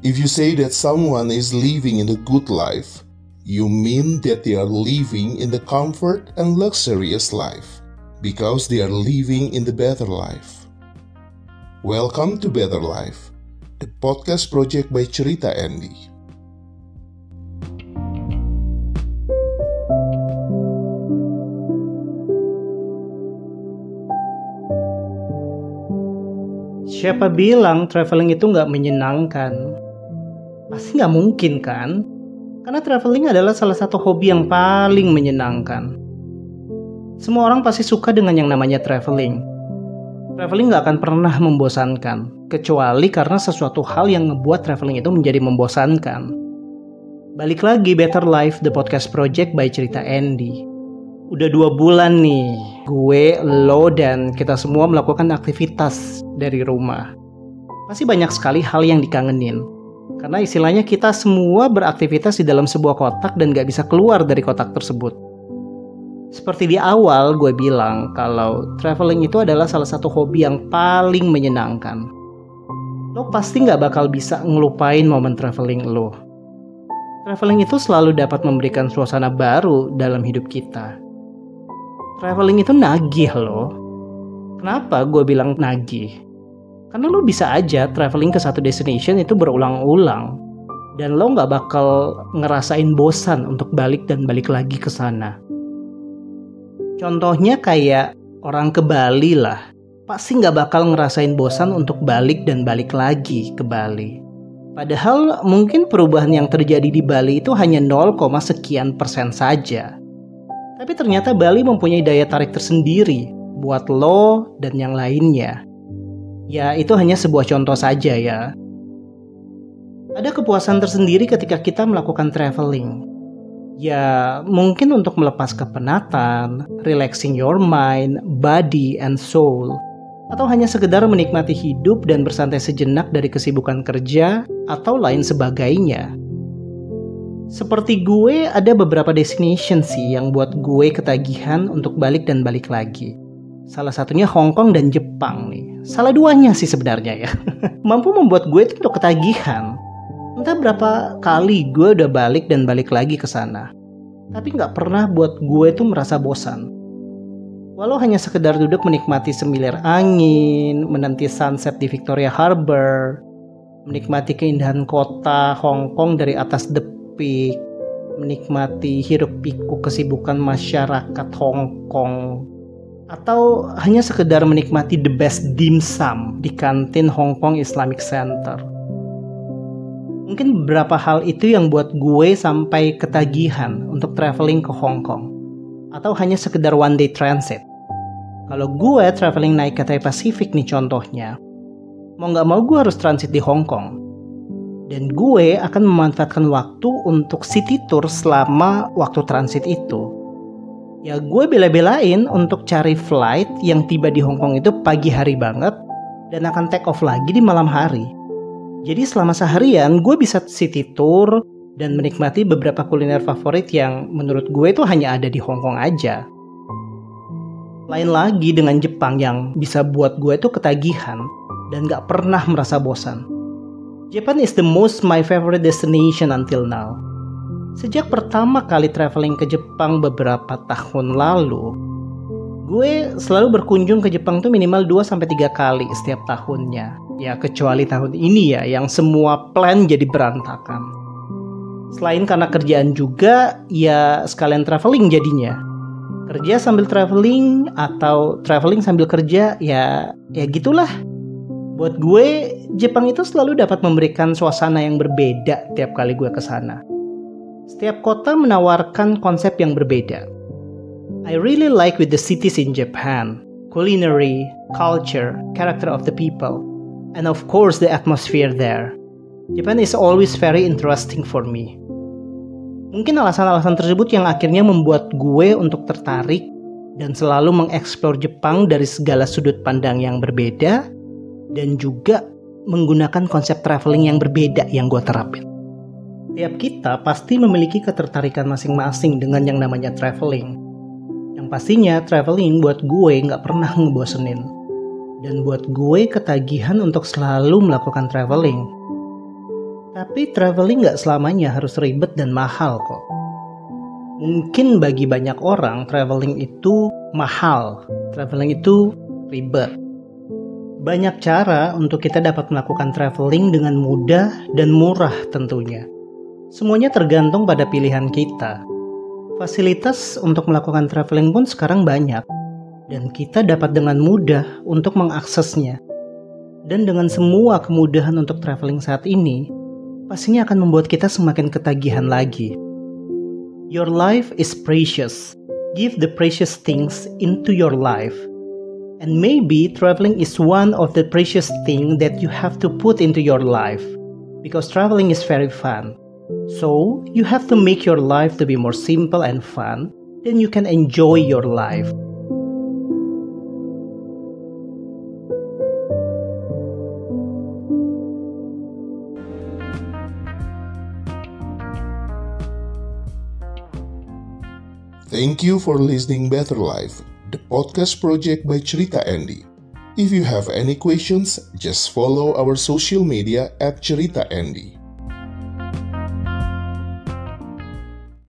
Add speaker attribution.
Speaker 1: If you say that someone is living in a good life, you mean that they are living in the comfort and luxurious life because they are living in the better life. Welcome to Better Life, the podcast project by Cerita Andy.
Speaker 2: Siapa bilang traveling itu nggak menyenangkan? Pasti nggak mungkin kan? Karena traveling adalah salah satu hobi yang paling menyenangkan. Semua orang pasti suka dengan yang namanya traveling. Traveling nggak akan pernah membosankan, kecuali karena sesuatu hal yang ngebuat traveling itu menjadi membosankan. Balik lagi Better Life, the podcast project by Cerita Andy. Udah dua bulan nih, gue, lo, dan kita semua melakukan aktivitas dari rumah. Pasti banyak sekali hal yang dikangenin. Karena istilahnya kita semua beraktivitas di dalam sebuah kotak dan gak bisa keluar dari kotak tersebut. Seperti di awal gue bilang kalau traveling itu adalah salah satu hobi yang paling menyenangkan. Lo pasti gak bakal bisa ngelupain momen traveling lo. Traveling itu selalu dapat memberikan suasana baru dalam hidup kita traveling itu nagih loh. Kenapa gue bilang nagih? Karena lo bisa aja traveling ke satu destination itu berulang-ulang. Dan lo nggak bakal ngerasain bosan untuk balik dan balik lagi ke sana. Contohnya kayak orang ke Bali lah. Pasti nggak bakal ngerasain bosan untuk balik dan balik lagi ke Bali. Padahal mungkin perubahan yang terjadi di Bali itu hanya 0, sekian persen saja. Tapi ternyata Bali mempunyai daya tarik tersendiri buat lo dan yang lainnya. Ya, itu hanya sebuah contoh saja ya. Ada kepuasan tersendiri ketika kita melakukan traveling. Ya, mungkin untuk melepas kepenatan, relaxing your mind, body, and soul. Atau hanya sekedar menikmati hidup dan bersantai sejenak dari kesibukan kerja atau lain sebagainya. Seperti gue, ada beberapa destination sih yang buat gue ketagihan untuk balik dan balik lagi. Salah satunya Hong Kong dan Jepang nih. Salah duanya sih sebenarnya ya. Mampu membuat gue itu untuk ketagihan. Entah berapa kali gue udah balik dan balik lagi ke sana. Tapi nggak pernah buat gue itu merasa bosan. Walau hanya sekedar duduk menikmati semilir angin, menanti sunset di Victoria Harbor, menikmati keindahan kota Hong Kong dari atas depan topik menikmati hiruk pikuk kesibukan masyarakat Hong Kong atau hanya sekedar menikmati the best dimsum di kantin Hong Kong Islamic Center. Mungkin beberapa hal itu yang buat gue sampai ketagihan untuk traveling ke Hong Kong atau hanya sekedar one day transit. Kalau gue traveling naik Cathay Pacific nih contohnya, mau nggak mau gue harus transit di Hong Kong dan gue akan memanfaatkan waktu untuk city tour selama waktu transit itu. Ya gue bela-belain untuk cari flight yang tiba di Hong Kong itu pagi hari banget dan akan take off lagi di malam hari. Jadi selama seharian gue bisa city tour dan menikmati beberapa kuliner favorit yang menurut gue itu hanya ada di Hong Kong aja. Lain lagi dengan Jepang yang bisa buat gue itu ketagihan dan gak pernah merasa bosan. Japan is the most my favorite destination until now. Sejak pertama kali traveling ke Jepang beberapa tahun lalu, gue selalu berkunjung ke Jepang tuh minimal 2 sampai 3 kali setiap tahunnya. Ya kecuali tahun ini ya yang semua plan jadi berantakan. Selain karena kerjaan juga, ya sekalian traveling jadinya. Kerja sambil traveling atau traveling sambil kerja, ya ya gitulah Buat gue, Jepang itu selalu dapat memberikan suasana yang berbeda tiap kali gue ke sana. Setiap kota menawarkan konsep yang berbeda. I really like with the cities in Japan, culinary, culture, character of the people, and of course the atmosphere there. Japan is always very interesting for me. Mungkin alasan-alasan tersebut yang akhirnya membuat gue untuk tertarik dan selalu mengeksplor Jepang dari segala sudut pandang yang berbeda dan juga menggunakan konsep traveling yang berbeda yang gue terapin. Tiap kita pasti memiliki ketertarikan masing-masing dengan yang namanya traveling. Yang pastinya traveling buat gue nggak pernah ngebosenin. Dan buat gue ketagihan untuk selalu melakukan traveling. Tapi traveling nggak selamanya harus ribet dan mahal kok. Mungkin bagi banyak orang traveling itu mahal, traveling itu ribet. Banyak cara untuk kita dapat melakukan traveling dengan mudah dan murah tentunya. Semuanya tergantung pada pilihan kita. Fasilitas untuk melakukan traveling pun sekarang banyak, dan kita dapat dengan mudah untuk mengaksesnya. Dan dengan semua kemudahan untuk traveling saat ini, pastinya akan membuat kita semakin ketagihan lagi. Your life is precious. Give the precious things into your life. And maybe traveling is one of the precious things that you have to put into your life. Because traveling is very fun. So, you have to make your life to be more simple and fun, then you can enjoy your life.
Speaker 1: Thank you for listening Better Life, the podcast project by Cerita Andy. If you have any questions, just follow our social media at Cerita Andy.